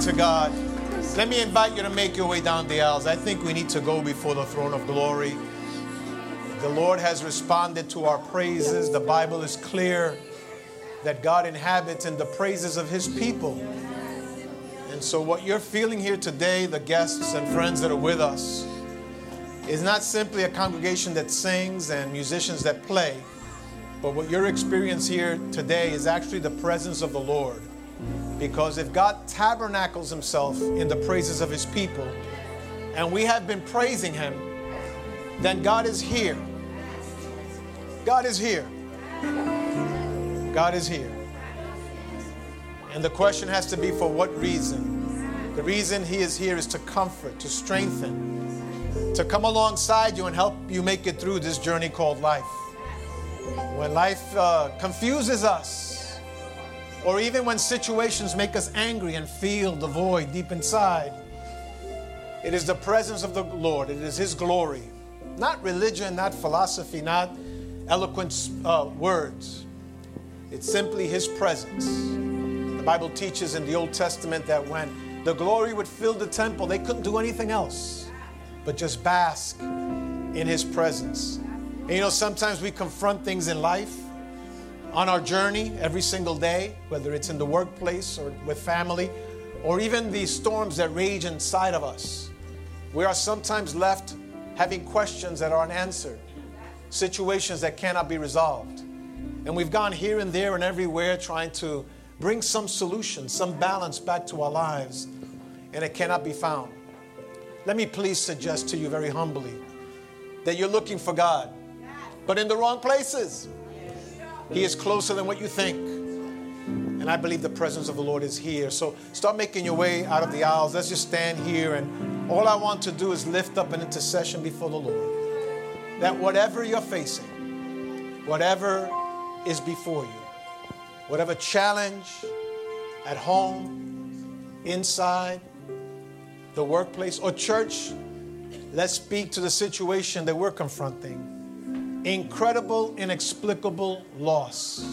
to God. Let me invite you to make your way down the aisles. I think we need to go before the throne of glory. The Lord has responded to our praises. The Bible is clear that God inhabits in the praises of His people. And so, what you're feeling here today, the guests and friends that are with us, is not simply a congregation that sings and musicians that play, but what your experience here today is actually the presence of the Lord. Because if God tabernacles Himself in the praises of His people, and we have been praising Him, then God is here. God is here. God is here. And the question has to be for what reason? The reason He is here is to comfort, to strengthen, to come alongside you and help you make it through this journey called life. When life uh, confuses us, or even when situations make us angry and feel the void deep inside, it is the presence of the Lord, it is His glory. Not religion, not philosophy, not eloquent uh, words. It's simply His presence. The Bible teaches in the Old Testament that when the glory would fill the temple, they couldn't do anything else but just bask in His presence. And you know, sometimes we confront things in life on our journey every single day, whether it's in the workplace or with family, or even the storms that rage inside of us. We are sometimes left having questions that are unanswered, situations that cannot be resolved. And we've gone here and there and everywhere trying to bring some solution, some balance back to our lives, and it cannot be found. Let me please suggest to you very humbly that you're looking for God, but in the wrong places. He is closer than what you think. And I believe the presence of the Lord is here. So start making your way out of the aisles. Let's just stand here. And all I want to do is lift up an intercession before the Lord. That whatever you're facing, whatever is before you, whatever challenge at home, inside, the workplace, or church, let's speak to the situation that we're confronting incredible, inexplicable loss.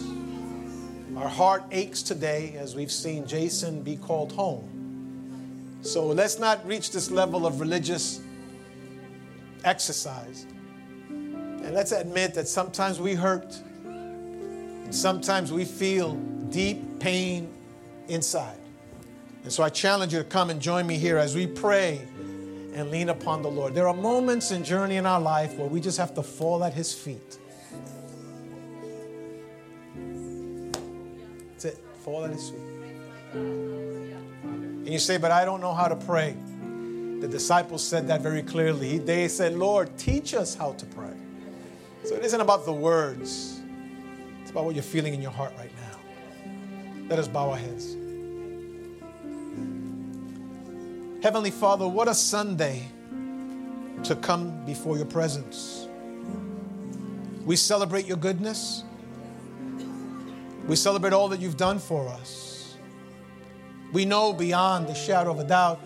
Our heart aches today as we've seen Jason be called home. So let's not reach this level of religious exercise. And let's admit that sometimes we hurt, and sometimes we feel deep pain inside. And so I challenge you to come and join me here as we pray and lean upon the Lord. There are moments in journey in our life where we just have to fall at His feet. That's it. Fall at His feet. And you say, but I don't know how to pray. The disciples said that very clearly. They said, Lord, teach us how to pray. So it isn't about the words, it's about what you're feeling in your heart right now. Let us bow our heads. Heavenly Father, what a Sunday to come before your presence. We celebrate your goodness. We celebrate all that you've done for us. We know beyond the shadow of a doubt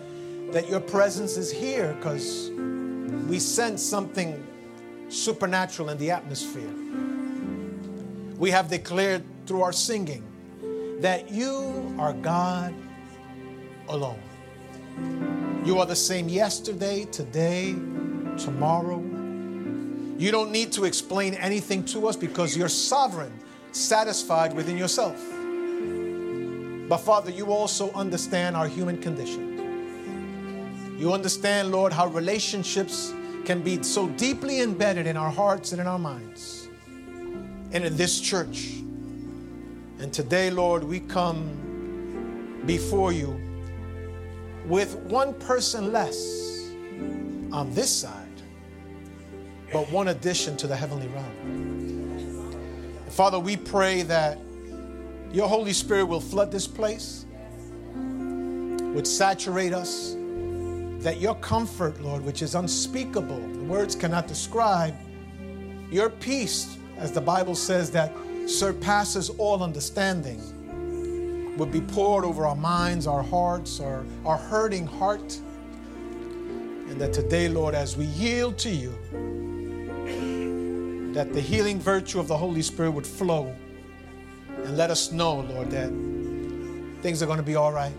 that your presence is here because we sense something supernatural in the atmosphere. We have declared through our singing that you are God alone. You are the same yesterday, today, tomorrow. You don't need to explain anything to us because you're sovereign, satisfied within yourself. But Father, you also understand our human condition. You understand, Lord, how relationships can be so deeply embedded in our hearts and in our minds and in this church. And today, Lord, we come before you with one person less on this side, but one addition to the heavenly realm. Father, we pray that your Holy Spirit will flood this place, would saturate us, that your comfort, Lord, which is unspeakable, the words cannot describe, your peace, as the Bible says, that surpasses all understanding would be poured over our minds, our hearts, our, our hurting heart. And that today, Lord, as we yield to you, that the healing virtue of the Holy Spirit would flow and let us know, Lord, that things are going to be all right.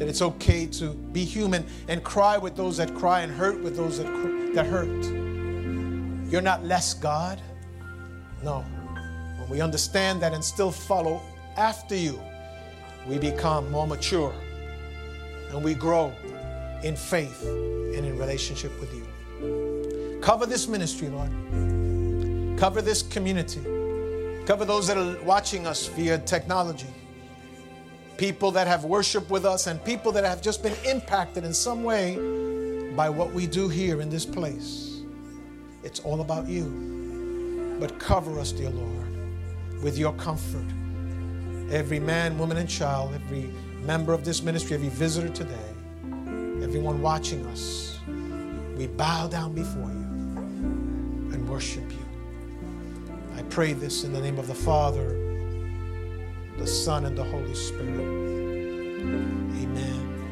that it's okay to be human and cry with those that cry and hurt with those that, that hurt. You're not less God. No. When we understand that and still follow after you, we become more mature and we grow in faith and in relationship with you. Cover this ministry, Lord. Cover this community. Cover those that are watching us via technology. People that have worshiped with us and people that have just been impacted in some way by what we do here in this place. It's all about you. But cover us, dear Lord, with your comfort. Every man, woman, and child, every member of this ministry, every visitor today, everyone watching us, we bow down before you and worship you. I pray this in the name of the Father, the Son, and the Holy Spirit. Amen.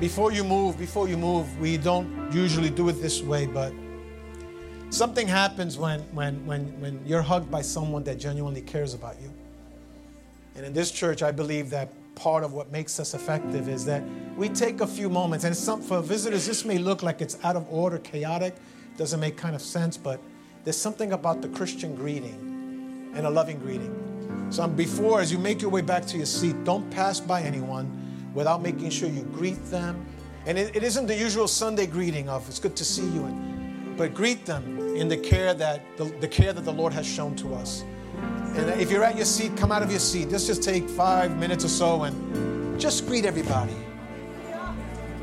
Before you move, before you move, we don't usually do it this way, but something happens when, when, when, when you're hugged by someone that genuinely cares about you. And in this church, I believe that part of what makes us effective is that we take a few moments, and some, for visitors, this may look like it's out of order, chaotic, doesn't make kind of sense, but there's something about the Christian greeting and a loving greeting. So um, before, as you make your way back to your seat, don't pass by anyone without making sure you greet them. And it, it isn't the usual Sunday greeting of "It's good to see you," but greet them in the care that the, the care that the Lord has shown to us. And if you're at your seat, come out of your seat. Let's just take five minutes or so and just greet everybody.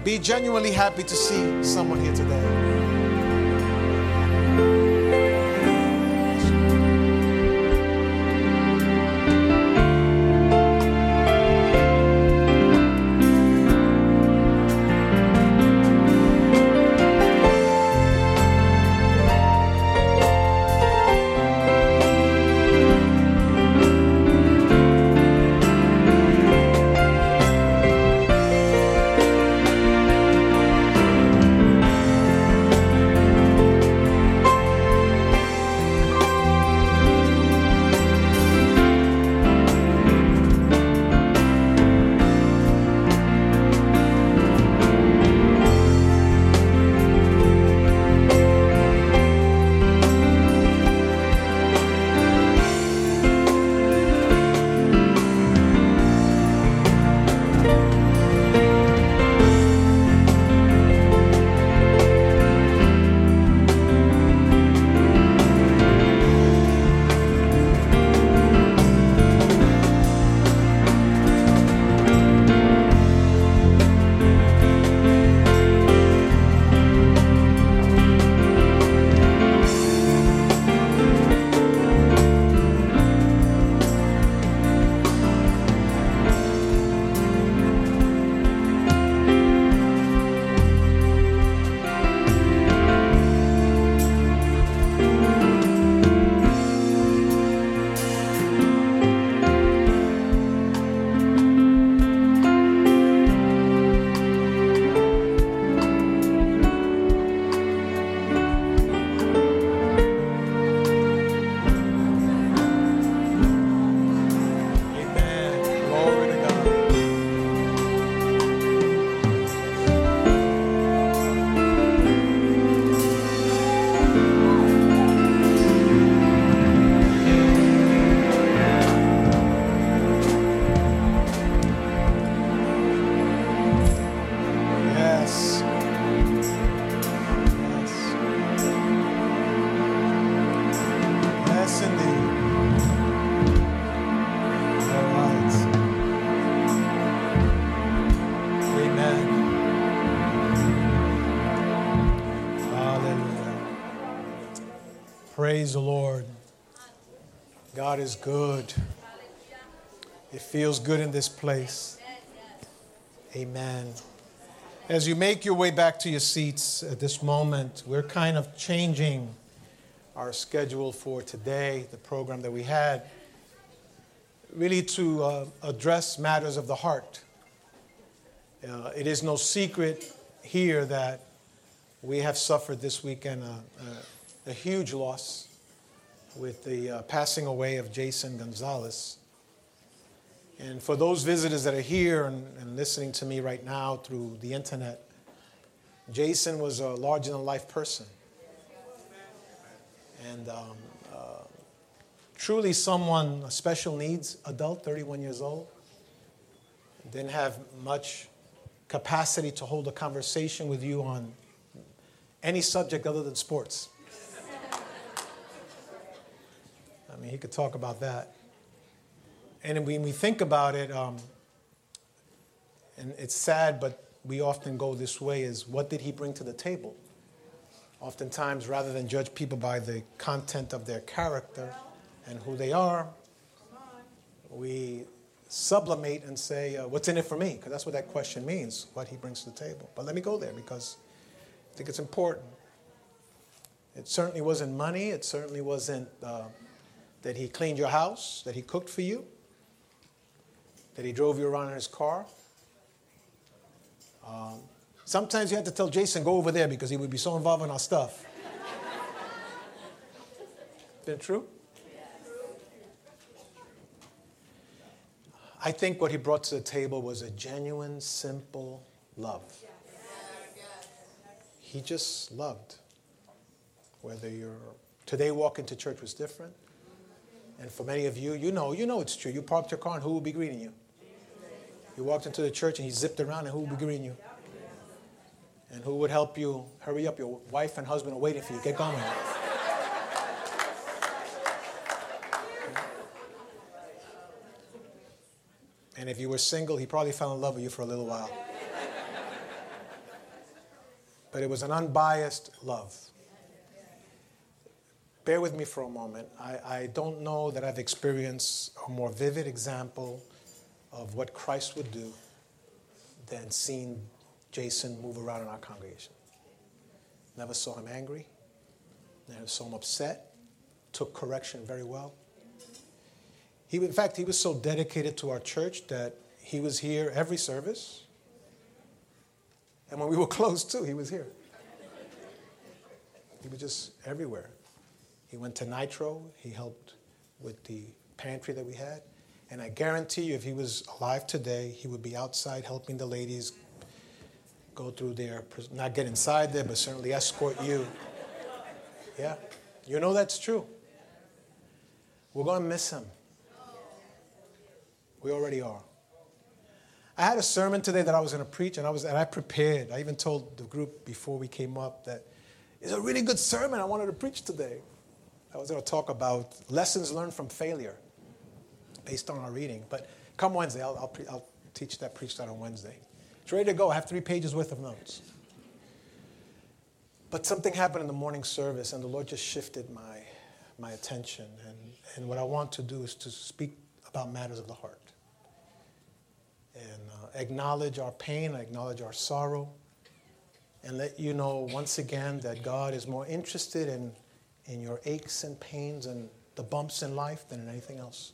Be genuinely happy to see someone here today. Is good. It feels good in this place. Amen. As you make your way back to your seats at this moment, we're kind of changing our schedule for today, the program that we had, really to uh, address matters of the heart. Uh, it is no secret here that we have suffered this weekend a, a, a huge loss with the uh, passing away of Jason Gonzalez. And for those visitors that are here and, and listening to me right now through the internet, Jason was a larger than life person. And um, uh, truly someone, a special needs adult, 31 years old, didn't have much capacity to hold a conversation with you on any subject other than sports. I mean, he could talk about that. And when we think about it, um, and it's sad, but we often go this way is what did he bring to the table? Oftentimes, rather than judge people by the content of their character and who they are, we sublimate and say, uh, What's in it for me? Because that's what that question means, what he brings to the table. But let me go there because I think it's important. It certainly wasn't money, it certainly wasn't uh, that he cleaned your house, that he cooked for you, that he drove you around in his car. Um, sometimes you had to tell Jason, go over there because he would be so involved in our stuff. Been true? I think what he brought to the table was a genuine, simple love. He just loved. Whether you're today walking to church was different. And for many of you, you know, you know it's true. You parked your car and who will be greeting you? You walked into the church and he zipped around and who would be greeting you? And who would help you hurry up? Your wife and husband are waiting for you. Get going. And if you were single, he probably fell in love with you for a little while. But it was an unbiased love. Bear with me for a moment. I, I don't know that I've experienced a more vivid example of what Christ would do than seeing Jason move around in our congregation. Never saw him angry, never saw him upset, took correction very well. He, in fact, he was so dedicated to our church that he was here every service. And when we were closed too, he was here. He was just everywhere. He went to Nitro, he helped with the pantry that we had. And I guarantee you, if he was alive today, he would be outside helping the ladies go through their, not get inside there, but certainly escort you. Yeah, you know that's true. We're going to miss him. We already are. I had a sermon today that I was going to preach, and I was and I prepared. I even told the group before we came up that it's a really good sermon I wanted to preach today. I was going to talk about lessons learned from failure based on our reading. But come Wednesday, I'll, I'll, pre- I'll teach that, preach that on Wednesday. It's ready to go. I have three pages worth of notes. But something happened in the morning service, and the Lord just shifted my, my attention. And, and what I want to do is to speak about matters of the heart and uh, acknowledge our pain, acknowledge our sorrow, and let you know once again that God is more interested in, in your aches and pains and the bumps in life than in anything else.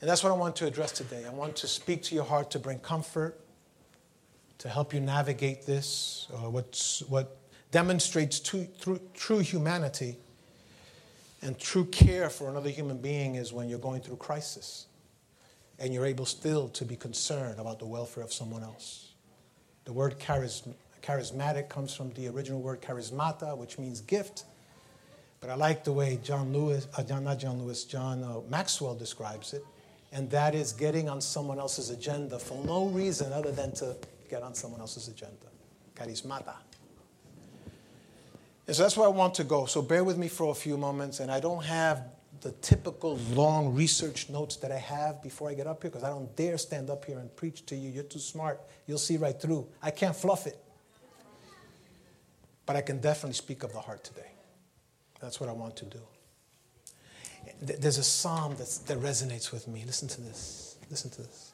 And that's what I want to address today. I want to speak to your heart to bring comfort, to help you navigate this, uh, what's, what demonstrates true, true, true humanity and true care for another human being is when you're going through crisis and you're able still to be concerned about the welfare of someone else. The word charism- charismatic comes from the original word charismata, which means gift. But I like the way John Lewis, uh, John, not John Lewis, John uh, Maxwell describes it, and that is getting on someone else's agenda for no reason other than to get on someone else's agenda. Charismata. And so that's where I want to go. So bear with me for a few moments, and I don't have the typical long research notes that I have before I get up here because I don't dare stand up here and preach to you. You're too smart. You'll see right through. I can't fluff it. But I can definitely speak of the heart today. That's what I want to do. There's a psalm that's, that resonates with me. Listen to this. Listen to this.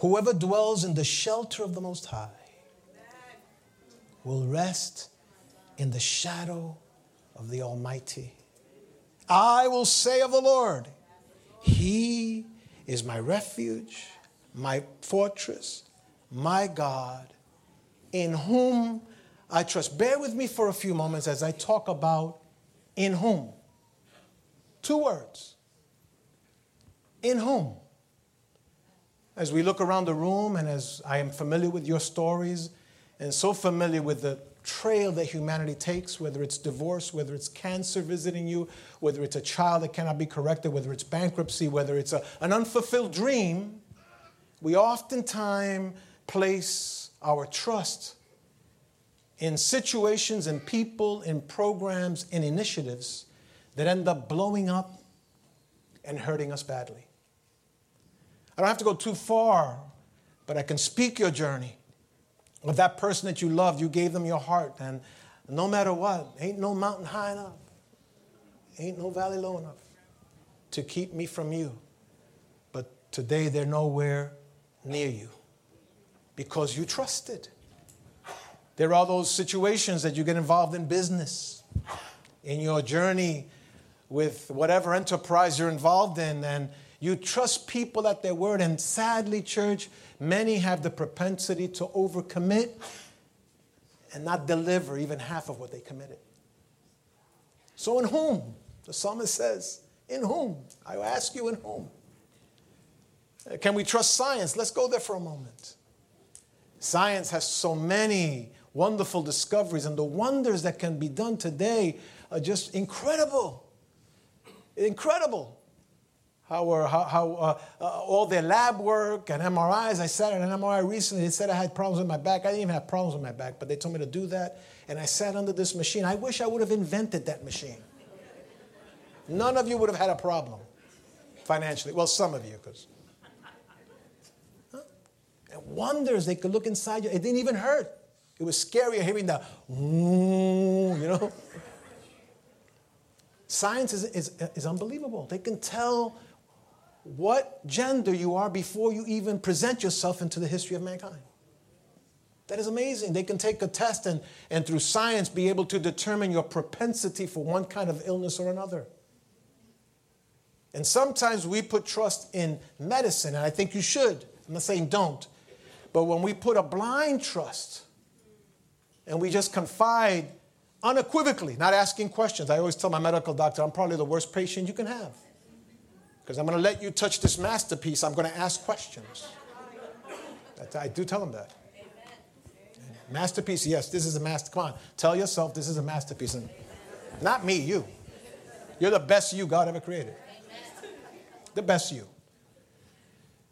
Whoever dwells in the shelter of the Most High will rest in the shadow of the Almighty. I will say of the Lord, He is my refuge, my fortress, my God, in whom I trust. Bear with me for a few moments as I talk about in whom. Two words In whom? As we look around the room and as I am familiar with your stories and so familiar with the trail that humanity takes, whether it's divorce, whether it's cancer visiting you, whether it's a child that cannot be corrected, whether it's bankruptcy, whether it's a, an unfulfilled dream, we oftentimes place our trust in situations and people, in programs, in initiatives that end up blowing up and hurting us badly. I don't have to go too far, but I can speak your journey of that person that you loved. You gave them your heart, and no matter what, ain't no mountain high enough, ain't no valley low enough to keep me from you. But today they're nowhere near you because you trusted. There are those situations that you get involved in business, in your journey with whatever enterprise you're involved in, and you trust people at their word. And sadly, church, many have the propensity to overcommit and not deliver even half of what they committed. So, in whom? The psalmist says, In whom? I ask you, in whom? Can we trust science? Let's go there for a moment. Science has so many wonderful discoveries, and the wonders that can be done today are just incredible. Incredible. How, how, how uh, uh, all their lab work and MRIs. I sat at an MRI recently. They said I had problems with my back. I didn't even have problems with my back, but they told me to do that. And I sat under this machine. I wish I would have invented that machine. None of you would have had a problem financially. Well, some of you, because. Huh? Wonders they could look inside you. It didn't even hurt. It was scarier hearing the, you know. Science is, is, is unbelievable. They can tell what gender you are before you even present yourself into the history of mankind. That is amazing. They can take a test and, and through science be able to determine your propensity for one kind of illness or another. And sometimes we put trust in medicine, and I think you should. I'm not saying don't. But when we put a blind trust and we just confide unequivocally, not asking questions, I always tell my medical doctor, I'm probably the worst patient you can have. Because I'm going to let you touch this masterpiece. I'm going to ask questions. I do tell them that. Masterpiece, yes, this is a master. Come on, tell yourself this is a masterpiece. And not me, you. You're the best you God ever created. The best you.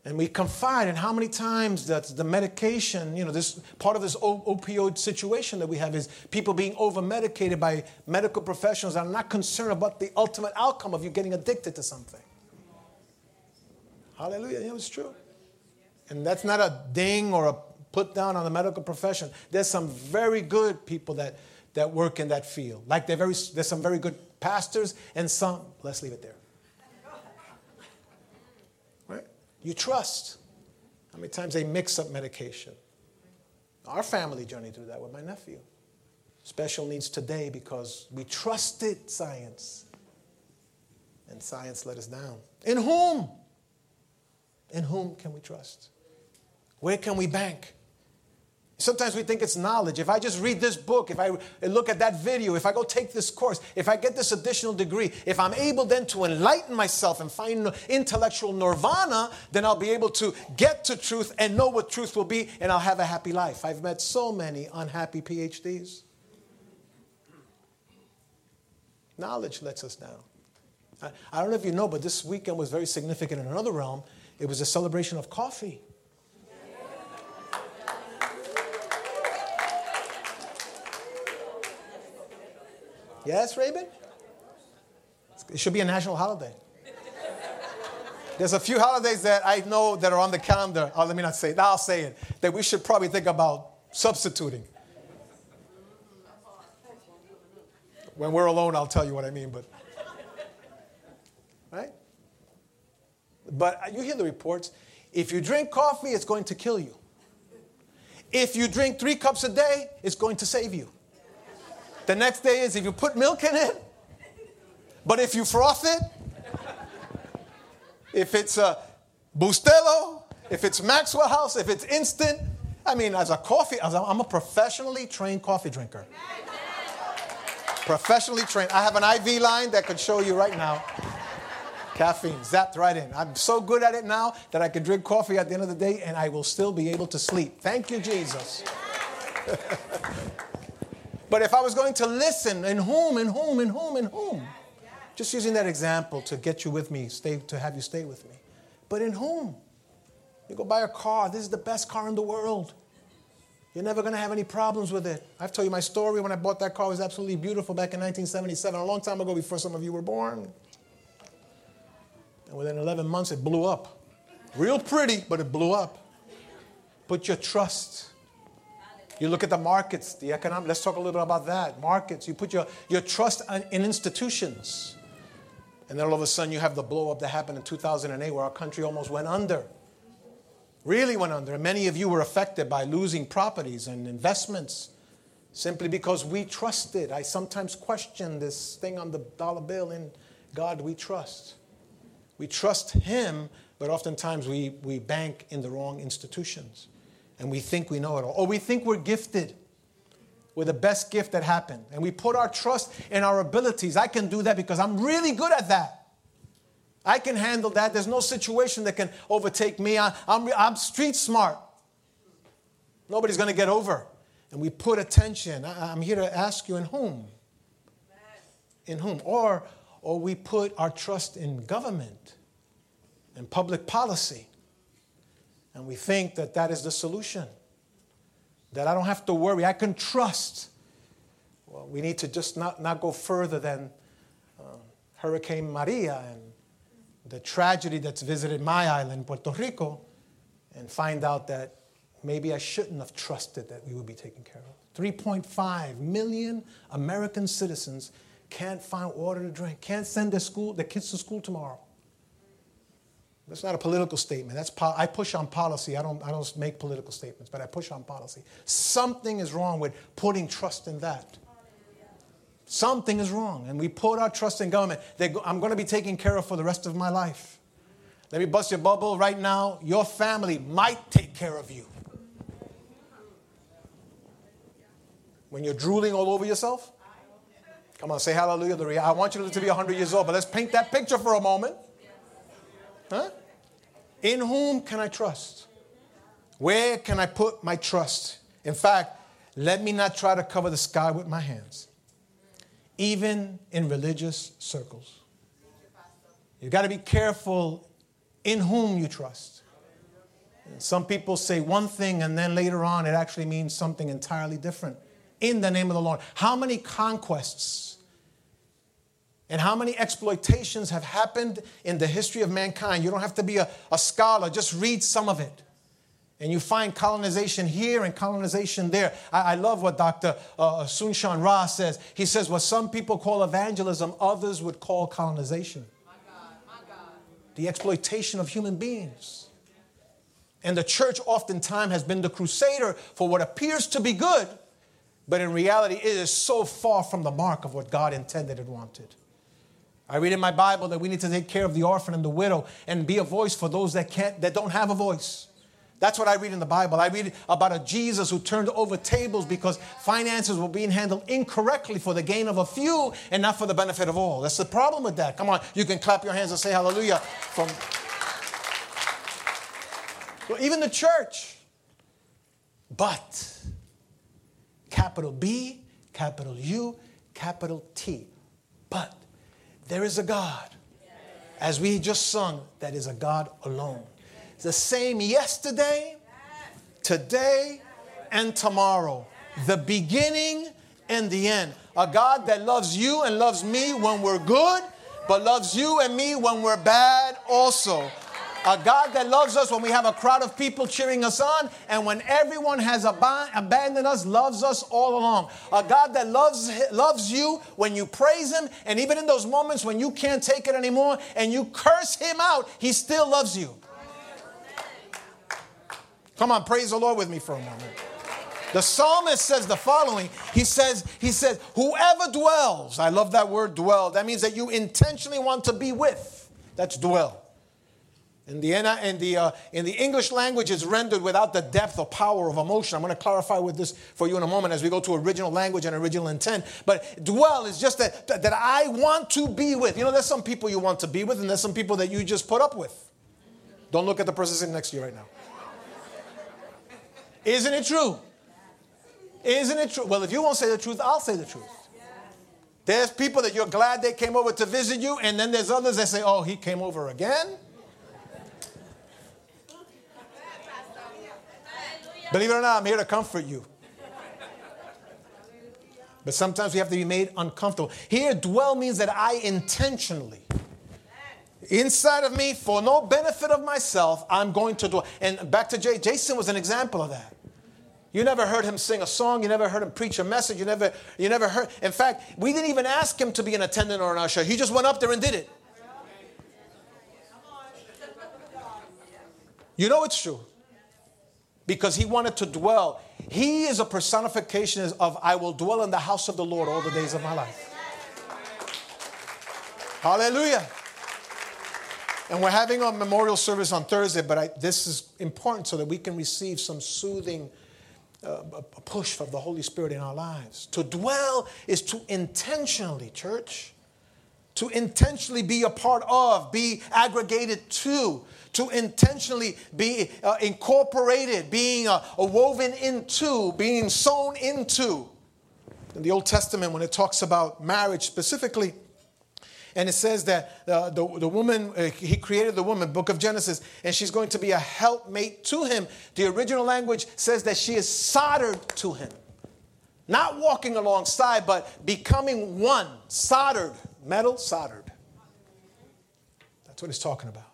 And we confide in how many times that the medication, you know, this part of this opioid situation that we have is people being over medicated by medical professionals that are not concerned about the ultimate outcome of you getting addicted to something. Hallelujah. You it's true. And that's not a ding or a put down on the medical profession. There's some very good people that, that work in that field. Like they're very, there's some very good pastors and some, let's leave it there. Right? You trust. How many times they mix up medication? Our family journey through that with my nephew. Special needs today because we trusted science. And science let us down. In whom? In whom can we trust? Where can we bank? Sometimes we think it's knowledge. If I just read this book, if I look at that video, if I go take this course, if I get this additional degree, if I'm able then to enlighten myself and find intellectual nirvana, then I'll be able to get to truth and know what truth will be, and I'll have a happy life. I've met so many unhappy PhDs. Knowledge lets us down. I, don't know if you know, but this weekend was very significant in another realm. It was a celebration of coffee. Yes, Raven? It should be a national holiday. There's a few holidays that I know that are on the calendar. Oh, let me not say it. I'll say it. That we should probably think about substituting. When we're alone, I'll tell you what I mean, but. Right? But you hear the reports. If you drink coffee, it's going to kill you. If you drink three cups a day, it's going to save you. The next day is if you put milk in it, but if you froth it, if it's a Bustelo, if it's Maxwell House, if it's instant, I mean, as a coffee, as a, I'm a professionally trained coffee drinker. Professionally trained. I have an IV line that could show you right now. Caffeine, zapped right in. I'm so good at it now that I can drink coffee at the end of the day and I will still be able to sleep. Thank you, Jesus. but if I was going to listen, in whom, in whom, in whom, in whom? Just using that example to get you with me, stay, to have you stay with me. But in whom? You go buy a car, this is the best car in the world. You're never going to have any problems with it. I've told you my story when I bought that car it was absolutely beautiful back in 1977, a long time ago before some of you were born. And within 11 months, it blew up. Real pretty, but it blew up. Put your trust. You look at the markets, the economic, let's talk a little bit about that. Markets, you put your, your trust in institutions. And then all of a sudden, you have the blow up that happened in 2008 where our country almost went under. Really went under. And many of you were affected by losing properties and investments simply because we trusted. I sometimes question this thing on the dollar bill in God we trust. We trust Him, but oftentimes we, we bank in the wrong institutions. And we think we know it all. Or we think we're gifted. We're the best gift that happened. And we put our trust in our abilities. I can do that because I'm really good at that. I can handle that. There's no situation that can overtake me. I, am I'm, I'm street smart. Nobody's going to get over. And we put attention. I, I'm here to ask you in whom? In whom? Or or we put our trust in government and public policy. And we think that that is the solution, that I don't have to worry, I can trust. Well, we need to just not, not go further than uh, Hurricane Maria and the tragedy that's visited my island, Puerto Rico, and find out that maybe I shouldn't have trusted that we would be taken care of. 3.5 million American citizens can't find water to drink, can't send their school, their kids to school tomorrow. That's not a political statement. That's po- I push on policy. I don't, I don't make political statements, but I push on policy. Something is wrong with putting trust in that. Something is wrong. And we put our trust in government. Go- I'm going to be taken care of for the rest of my life. Let me bust your bubble right now. Your family might take care of you. When you're drooling all over yourself, Come on, say hallelujah. I want you to be 100 years old, but let's paint that picture for a moment. Huh? In whom can I trust? Where can I put my trust? In fact, let me not try to cover the sky with my hands, even in religious circles. You've got to be careful in whom you trust. Some people say one thing and then later on it actually means something entirely different in the name of the Lord. How many conquests and how many exploitations have happened in the history of mankind. You don't have to be a, a scholar, just read some of it. And you find colonization here and colonization there. I, I love what Dr. Uh, Soong-Chan Rah says. He says, what some people call evangelism, others would call colonization. My God, my God. The exploitation of human beings. And the church oftentimes has been the crusader for what appears to be good, but in reality, it is so far from the mark of what God intended and wanted. I read in my Bible that we need to take care of the orphan and the widow and be a voice for those that can't that don't have a voice. That's what I read in the Bible. I read about a Jesus who turned over tables because finances were being handled incorrectly for the gain of a few and not for the benefit of all. That's the problem with that. Come on, you can clap your hands and say hallelujah from well, even the church. But capital B, capital U, capital T. But there is a God, as we just sung, that is a God alone. The same yesterday, today, and tomorrow. The beginning and the end. A God that loves you and loves me when we're good, but loves you and me when we're bad also. A God that loves us when we have a crowd of people cheering us on, and when everyone has ab- abandoned us, loves us all along. A God that loves, loves you when you praise Him, and even in those moments when you can't take it anymore and you curse Him out, He still loves you. Come on, praise the Lord with me for a moment. The psalmist says the following. He says, he says, whoever dwells, I love that word dwell. That means that you intentionally want to be with. That's dwell. In the, in, the, uh, in the English language, it's rendered without the depth or power of emotion. I'm going to clarify with this for you in a moment as we go to original language and original intent. But dwell is just that, that, that I want to be with. You know, there's some people you want to be with, and there's some people that you just put up with. Don't look at the person sitting next to you right now. Isn't it true? Isn't it true? Well, if you won't say the truth, I'll say the truth. There's people that you're glad they came over to visit you, and then there's others that say, oh, he came over again? Believe it or not, I'm here to comfort you. But sometimes we have to be made uncomfortable. Here, dwell means that I intentionally, inside of me, for no benefit of myself, I'm going to dwell. And back to Jay, Jason was an example of that. You never heard him sing a song. You never heard him preach a message. You never, you never heard. In fact, we didn't even ask him to be an attendant or an usher. He just went up there and did it. You know it's true because he wanted to dwell. He is a personification of I will dwell in the house of the Lord all the days of my life. Hallelujah. And we're having a memorial service on Thursday, but I, this is important so that we can receive some soothing uh, push of the Holy Spirit in our lives. To dwell is to intentionally, church, to intentionally be a part of, be aggregated to, to intentionally be uh, incorporated, being uh, woven into, being sown into. In the Old Testament, when it talks about marriage specifically, and it says that uh, the, the woman, uh, he created the woman, book of Genesis, and she's going to be a helpmate to him. The original language says that she is soldered to him. Not walking alongside, but becoming one, soldered, metal soldered. That's what he's talking about.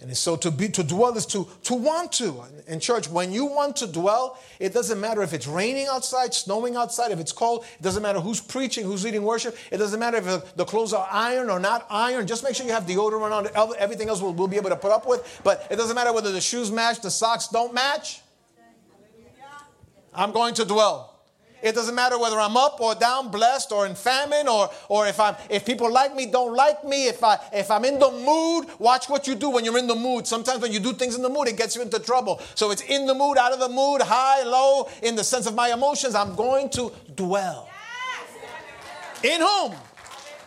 And so to be to dwell is to to want to. In church, when you want to dwell, it doesn't matter if it's raining outside, snowing outside, if it's cold, it doesn't matter who's preaching, who's leading worship, it doesn't matter if the clothes are iron or not iron. Just make sure you have deodorant on. Everything else we'll, we'll be able to put up with. But it doesn't matter whether the shoes match, the socks don't match. I'm going to dwell. It doesn't matter whether I'm up or down, blessed or in famine, or, or if I'm if people like me, don't like me. If I if I'm in the mood, watch what you do when you're in the mood. Sometimes when you do things in the mood, it gets you into trouble. So it's in the mood, out of the mood, high, low, in the sense of my emotions. I'm going to dwell. In whom?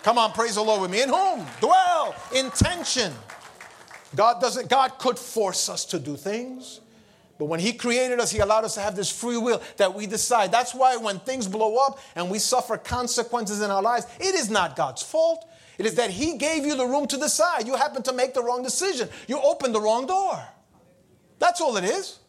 Come on, praise the Lord with me. In whom? Dwell. Intention. God doesn't, God could force us to do things. But when He created us, He allowed us to have this free will that we decide. That's why when things blow up and we suffer consequences in our lives, it is not God's fault. It is that He gave you the room to decide. You happen to make the wrong decision, you opened the wrong door. That's all it is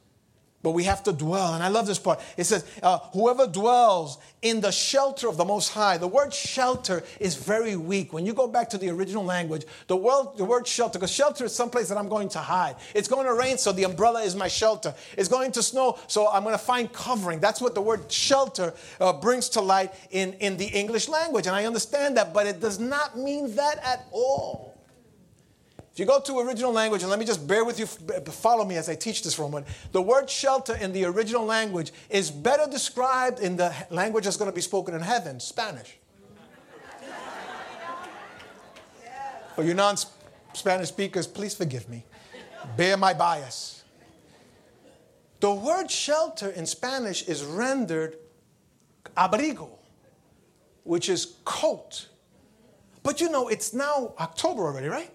but we have to dwell. And I love this part. It says, uh, whoever dwells in the shelter of the Most High. The word shelter is very weak. When you go back to the original language, the word, the word shelter, because shelter is someplace that I'm going to hide. It's going to rain, so the umbrella is my shelter. It's going to snow, so I'm going to find covering. That's what the word shelter uh, brings to light in, in the English language. And I understand that, but it does not mean that at all. If you go to original language, and let me just bear with you, follow me as I teach this for a moment. The word shelter in the original language is better described in the language that's going to be spoken in heaven, Spanish. For you non Spanish speakers, please forgive me. Bear my bias. The word shelter in Spanish is rendered abrigo, which is coat. But you know, it's now October already, right?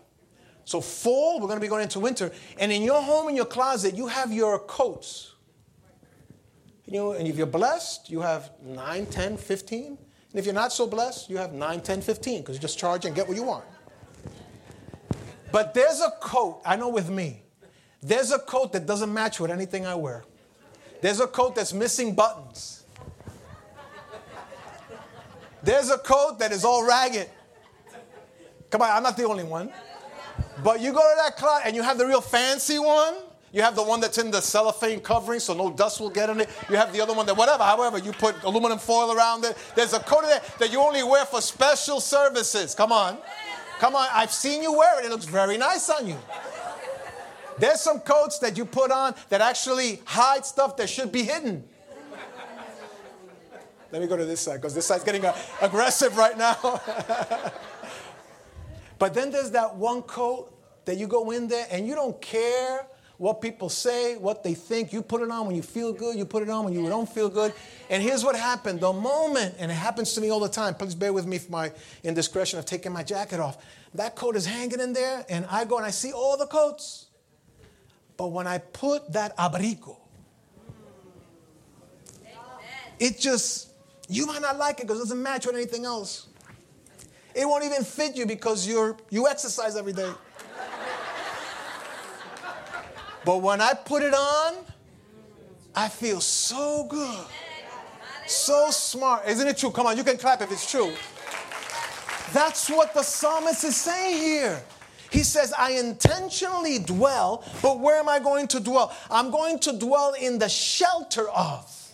So, fall, we're going to be going into winter. And in your home, in your closet, you have your coats. You and if you're blessed, you have 9, 10, 15. And if you're not so blessed, you have 9, 10, 15, because you just charge and get what you want. But there's a coat, I know with me, there's a coat that doesn't match with anything I wear. There's a coat that's missing buttons. There's a coat that is all ragged. Come on, I'm not the only one. But you go to that closet and you have the real fancy one. You have the one that's in the cellophane covering so no dust will get in it. You have the other one that, whatever, however, you put aluminum foil around it. There's a coat that that you only wear for special services. Come on. Come on. I've seen you wear it. It looks very nice on you. There's some coats that you put on that actually hide stuff that should be hidden. Let me go to this side because this side's getting aggressive right now. But then there's that one coat that you go in there and you don't care what people say, what they think. You put it on when you feel good, you put it on when you don't feel good. And here's what happened the moment, and it happens to me all the time. Please bear with me for my indiscretion of taking my jacket off. That coat is hanging in there, and I go and I see all the coats. But when I put that abrigo, it just, you might not like it because it doesn't match with anything else. It won't even fit you because you're, you exercise every day. But when I put it on, I feel so good. So smart. Isn't it true? Come on, you can clap if it's true. That's what the psalmist is saying here. He says, I intentionally dwell, but where am I going to dwell? I'm going to dwell in the shelter of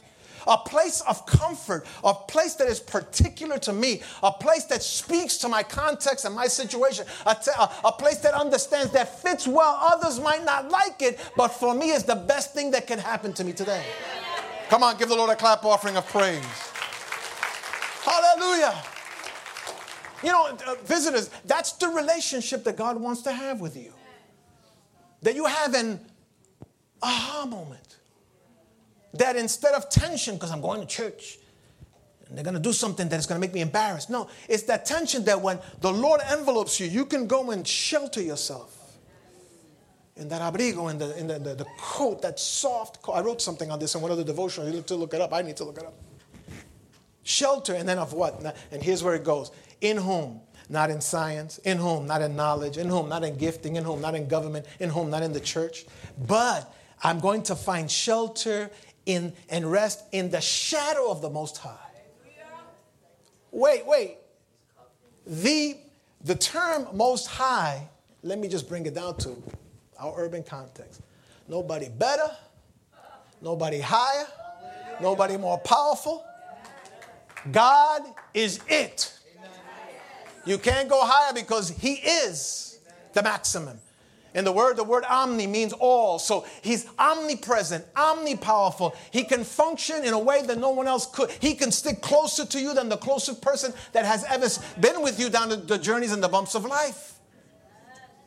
a place of comfort, a place that is particular to me, a place that speaks to my context and my situation, a, place that understands that fits well. Others might not like it, but for me, it's the best thing that can happen to me today. Come on, give the Lord a clap offering of praise. Hallelujah. You know, uh, visitors, that's the relationship that God wants to have with you. That you have an aha moment that instead of tension, because I'm going to church, and they're going to do something that is going to make me embarrassed. No, it's that tension that when the Lord envelopes you, you can go and shelter yourself in that abrigo, in the, in the, the, the coat, that soft coat. I wrote something on this in one of the devotionals. You need to look it up. I need to look it up. Shelter, and then of what? And here's where it goes. In whom? Not in science. In whom? Not in knowledge. In whom? Not in gifting. In whom? Not in government. In whom? Not in the church. But I'm going to find shelter in and rest in the shadow of the Most High. Wait, wait. The, the term Most High, let me just bring it down to our urban context. Nobody better, nobody higher, nobody more powerful. God is it. You can't go higher because He is the maximum. In the word, the word omni means all. So he's omnipresent, omnipowerful. He can function in a way that no one else could. He can stick closer to you than the closest person that has ever been with you down the journeys and the bumps of life.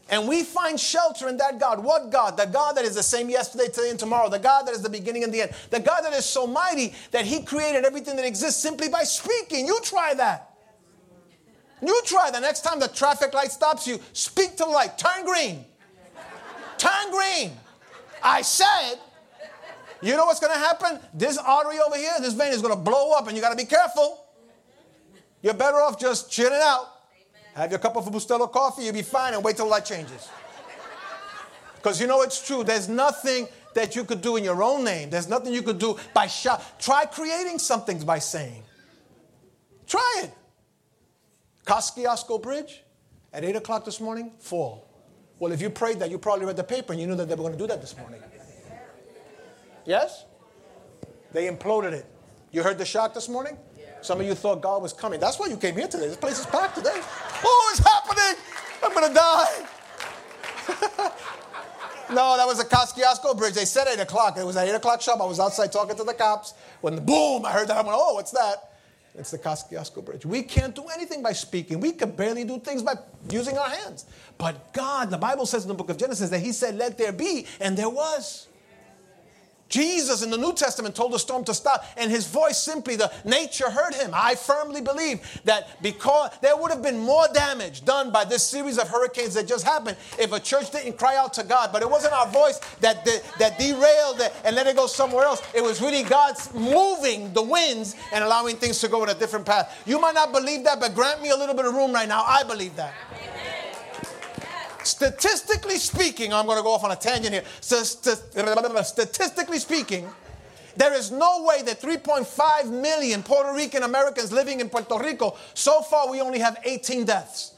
And we find shelter in that God. What God? The God that is the same yesterday, today, and tomorrow. The God that is the beginning and the end. The God that is so mighty that He created everything that exists simply by speaking. You try that. You try the next time the traffic light stops you, speak to the light, turn green. Turn green. I said, you know what's going to happen? This artery over here, this vein is going to blow up, and you got to be careful. You're better off just chilling out. Have your cup of Bustelo coffee, you'll be fine, and wait till light changes. Because you know it's true. There's nothing that you could do in your own name. There's nothing you could do by shout. Try creating something by saying. Try it. Kosciuszko Bridge at 8 o'clock this morning, full. Well, if you prayed that, you probably read the paper and you knew that they were going to do that this morning. Yes? They imploded it. You heard the shock this morning? Some of you thought God was coming. That's why you came here today. This place is packed today. Oh, it's happening. I'm going to die. no, that was the Kosciuszko bridge. They said 8 o'clock. It was at 8 o'clock sharp. I was outside talking to the cops. When the boom, I heard that. I went, oh, what's that? It's the Kosciuszko Bridge. We can't do anything by speaking. We can barely do things by using our hands. But God, the Bible says in the book of Genesis that He said, Let there be, and there was. Jesus in the New Testament told the storm to stop, and his voice simply, the nature heard him. I firmly believe that because there would have been more damage done by this series of hurricanes that just happened if a church didn't cry out to God. But it wasn't our voice that, that, that derailed it and let it go somewhere else. It was really God's moving the winds and allowing things to go in a different path. You might not believe that, but grant me a little bit of room right now. I believe that. Statistically speaking, I'm going to go off on a tangent here. Statistically speaking, there is no way that 3.5 million Puerto Rican Americans living in Puerto Rico, so far we only have 18 deaths.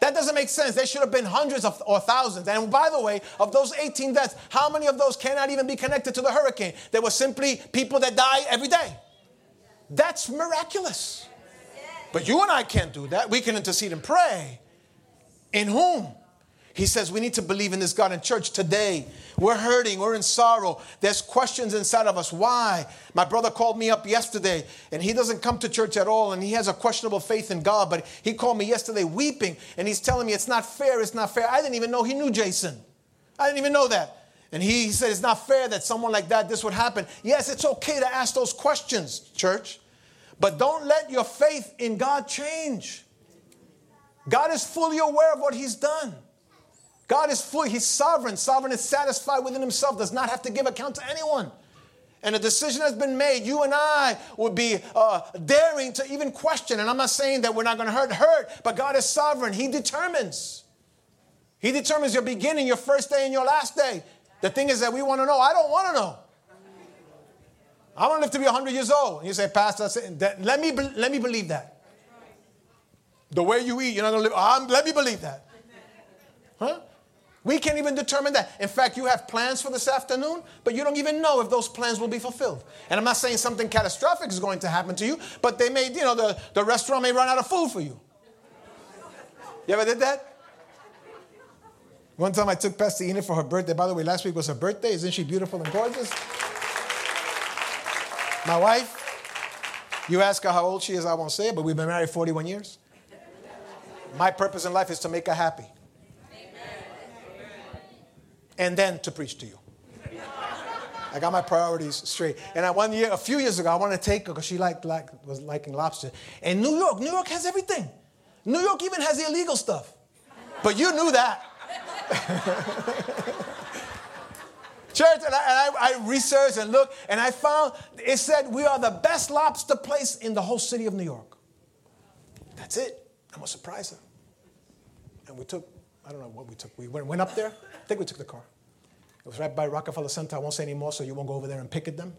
That doesn't make sense. There should have been hundreds of, or thousands. And by the way, of those 18 deaths, how many of those cannot even be connected to the hurricane? There were simply people that die every day. That's miraculous. But you and I can't do that. We can intercede and pray. In whom? He says we need to believe in this God in church today. We're hurting, we're in sorrow. There's questions inside of us. Why? My brother called me up yesterday and he doesn't come to church at all and he has a questionable faith in God, but he called me yesterday weeping and he's telling me it's not fair, it's not fair. I didn't even know he knew Jason. I didn't even know that. And he said it's not fair that someone like that this would happen. Yes, it's okay to ask those questions, church. But don't let your faith in God change. God is fully aware of what he's done. God is fully, He's sovereign. Sovereign is satisfied within Himself, does not have to give account to anyone. And a decision has been made. You and I would be uh, daring to even question. And I'm not saying that we're not going to hurt, hurt, but God is sovereign. He determines. He determines your beginning, your first day, and your last day. The thing is that we want to know. I don't want to know. I want to live to be 100 years old. And you say, Pastor, let me, let me believe that. The way you eat, you're not going to live. Um, let me believe that. Huh? We can't even determine that. In fact, you have plans for this afternoon, but you don't even know if those plans will be fulfilled. And I'm not saying something catastrophic is going to happen to you, but they may, you know, the, the restaurant may run out of food for you. You ever did that? One time I took Pastor Enid for her birthday. By the way, last week was her birthday. Isn't she beautiful and gorgeous? My wife, you ask her how old she is, I won't say it, but we've been married 41 years. My purpose in life is to make her happy and then to preach to you. I got my priorities straight. And I, one year, a few years ago, I wanted to take her because she liked, like, was liking lobster. And New York, New York has everything. New York even has the illegal stuff. But you knew that. Church, and, I, and I, I, researched and looked, and I found it said we are the best lobster place in the whole city of New York. That's it. I'm gonna surprise her. And we took, I don't know what we took. We went, went up there. I think we took the car. It was right by Rockefeller Center. I won't say anymore so you won't go over there and picket them.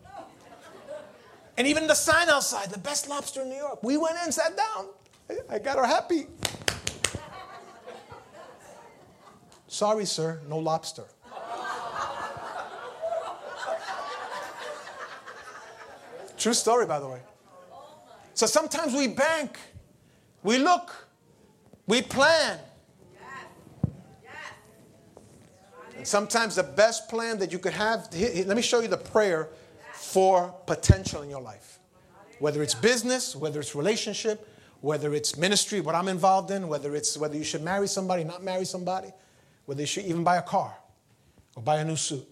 And even the sign outside, the best lobster in New York. We went in, sat down. I got her happy. Sorry, sir, no lobster. True story, by the way. So sometimes we bank, we look, we plan, sometimes the best plan that you could have, let me show you the prayer for potential in your life. Whether it's business, whether it's relationship, whether it's ministry, what I'm involved in, whether it's whether you should marry somebody, not marry somebody, whether you should even buy a car or buy a new suit.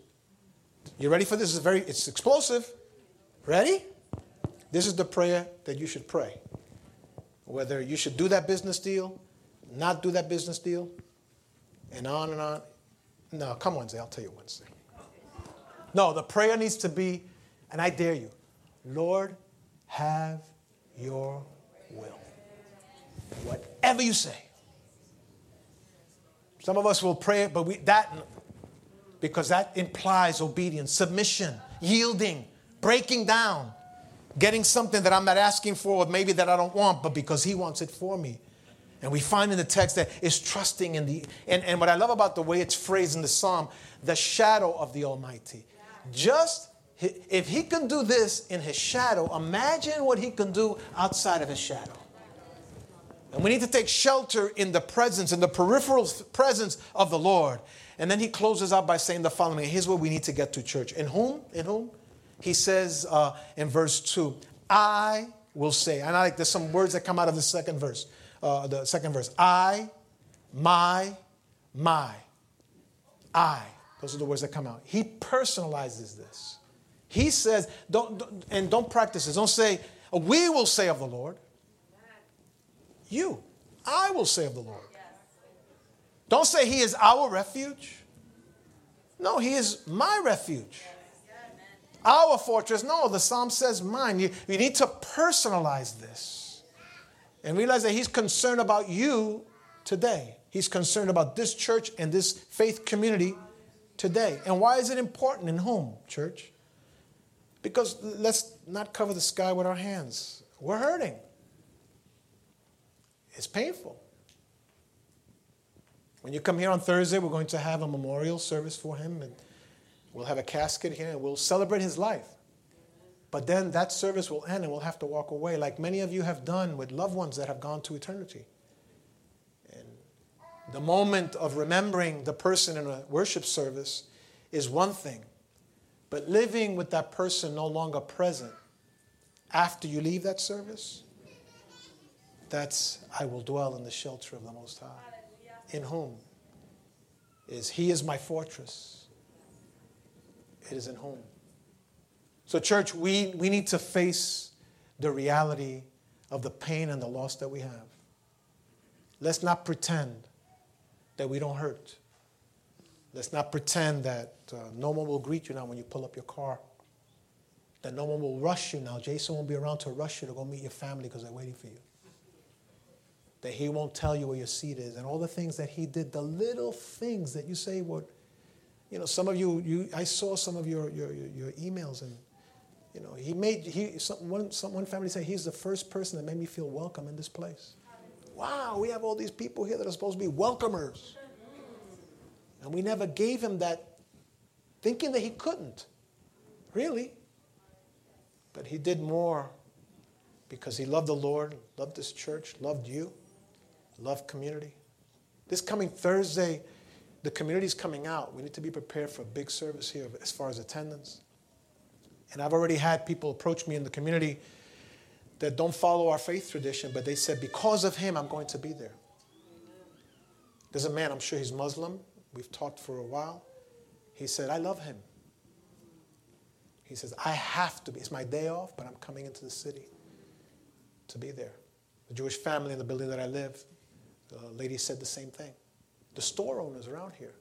You ready for this? It's very it's explosive. Ready? This is the prayer that you should pray. Whether you should do that business deal, not do that business deal, and on and on. No, come Wednesday. I'll tell you Wednesday. No, the prayer needs to be, and I dare you, Lord, have your will. Whatever you say. Some of us will pray it, but we, that, because that implies obedience, submission, yielding, breaking down, getting something that I'm not asking for, or maybe that I don't want, but because He wants it for me. And we find in the text that it's trusting in the, and, and what I love about the way it's phrased in the psalm, the shadow of the Almighty. Just, if he can do this in his shadow, imagine what he can do outside of his shadow. And we need to take shelter in the presence, in the peripheral presence of the Lord. And then he closes out by saying the following. Here's what we need to get to church. In whom? In whom? He says uh, in verse 2, I will say. And I like there's some words that come out of the second verse uh, the second verse. I, my, my. I. Those are the words that come out. He personalizes this. He says, don't, don't and don't practice this. Don't say, we will say of the Lord. You. I will say of the Lord. Don't say he is our refuge. No, he is my refuge. Our fortress. No, the psalm says mine. You, you need to personalize this and realize that He's concerned about you today. He's concerned about this church and this faith community today. And why is it important in whom, church? Because let's not cover the sky with our hands. We're hurting. It's painful. When you come here on Thursday, we're going to have a memorial service for him, and we'll have a casket here, and we'll celebrate his life. But then that service will end and we'll have to walk away, like many of you have done with loved ones that have gone to eternity. And The moment of remembering the person in a worship service is one thing, but living with that person no longer present after you leave that service, that's I will dwell in the shelter of the Most High. In whom is He is my fortress. It is in whom. So, church, we, we need to face the reality of the pain and the loss that we have. Let's not pretend that we don't hurt. Let's not pretend that uh, no one will greet you now when you pull up your car. That no one will rush you now. Jason won't be around to rush you to go meet your family because they're waiting for you. That he won't tell you where your seat is and all the things that he did, the little things that you say would, you know, some of you, you I saw some of your, your, your emails and, you know, he made, he, some, one, some, one family said he's the first person that made me feel welcome in this place wow, we have all these people here that are supposed to be welcomers. And we never gave him that, thinking that he couldn't. Really. But he did more because he loved the Lord, loved this church, loved you, loved community. This coming Thursday, the community is coming out. We need to be prepared for a big service here as far as attendance. And I've already had people approach me in the community that don't follow our faith tradition, but they said, because of him, I'm going to be there. There's a man, I'm sure he's Muslim. We've talked for a while. He said, I love him. He says, I have to be. It's my day off, but I'm coming into the city to be there. The Jewish family in the building that I live, the lady said the same thing. The store owners around here,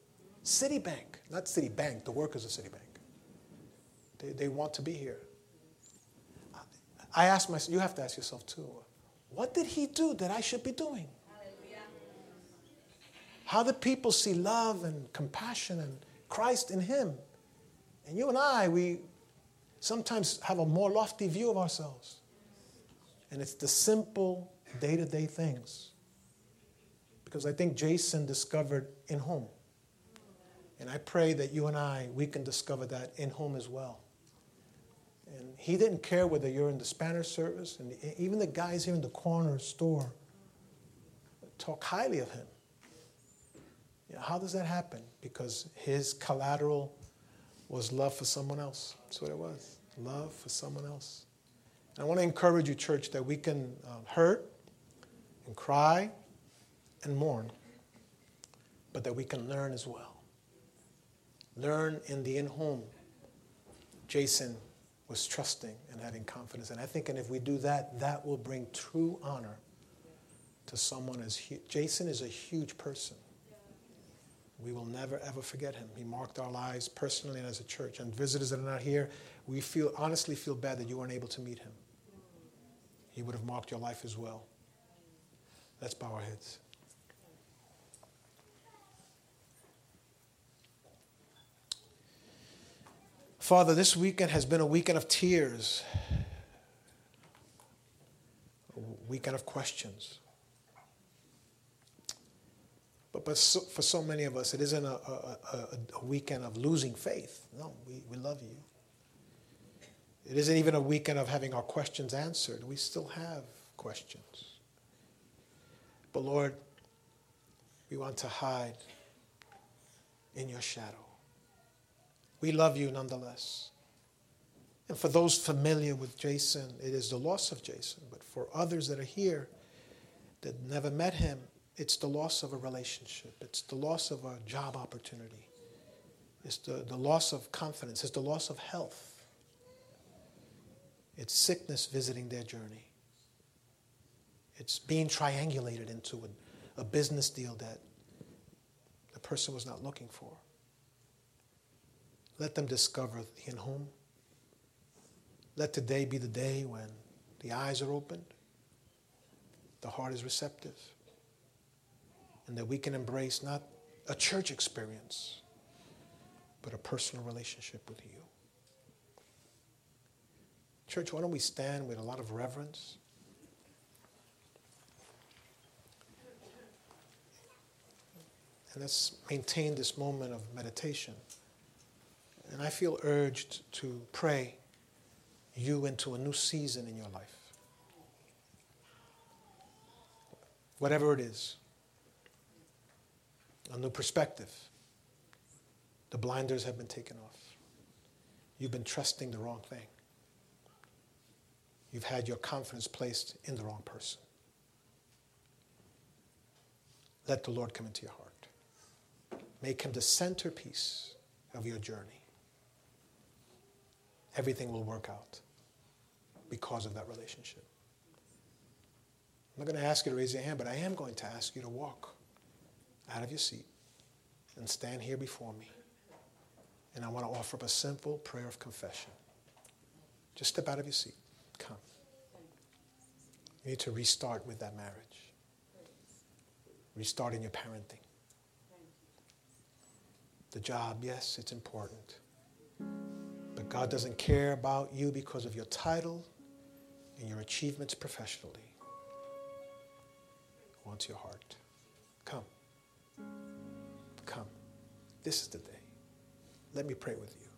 Citibank, not Citibank, the workers of Citibank, they, they want to be here. I ask myself, you have to ask yourself too, what did he do that I should be doing? How do people see love and compassion and Christ in him? And you and I, we sometimes have a more lofty view of ourselves. And it's the simple day to day things. Because I think Jason discovered in home. And I pray that you and I, we can discover that in home as well. And he didn't care whether you're in the Spanish service, and even the guys here in the corner store talk highly of him. You know, how does that happen? Because his collateral was love for someone else. That's what it was love for someone else. And I want to encourage you, church, that we can um, hurt and cry and mourn, but that we can learn as well. Learn in the in home. Jason was trusting and having confidence. And I think, and if we do that, that will bring true honor to someone as Jason is a huge person. We will never ever forget him. He marked our lives personally and as a church. And visitors that are not here, we feel honestly feel bad that you weren't able to meet him. He would have marked your life as well. Let's bow our heads. Father, this weekend has been a weekend of tears, a weekend of questions. But, but so, for so many of us, it isn't a, a, a, a weekend of losing faith. No, we, we love you. It isn't even a weekend of having our questions answered. We still have questions. But Lord, we want to hide in your shadow. We love you nonetheless. And for those familiar with Jason, it is the loss of Jason. But for others that are here that never met him, it's the loss of a relationship, it's the loss of a job opportunity, it's the, the loss of confidence, it's the loss of health, it's sickness visiting their journey. It's being triangulated into a, a business deal that the person was not looking for. Let them discover in home. Let today be the day when the eyes are opened, the heart is receptive, and that we can embrace not a church experience, but a personal relationship with you. Church, why don't we stand with a lot of reverence? And let's maintain this moment of meditation. And I feel urged to pray you into a new season in your life. Whatever it is. a new perspective. The blinders have been taken off. You've been trusting the wrong thing. You've had your confidence placed in the wrong person. Let the Lord come into your heart. Make him the centerpiece of your journey. Everything will work out because of that relationship. I'm not going to ask you to raise your hand, but I am going to ask you to walk out of your seat and stand here before me. And I want to offer up a simple prayer of confession. Just step out of your seat. Come. You need to restart with that marriage. Restart in your parenting. The job, yes, it's important. God doesn't care about you because of your title and your achievements professionally. He wants your heart. Come. Come. This is the day. Let me pray with you.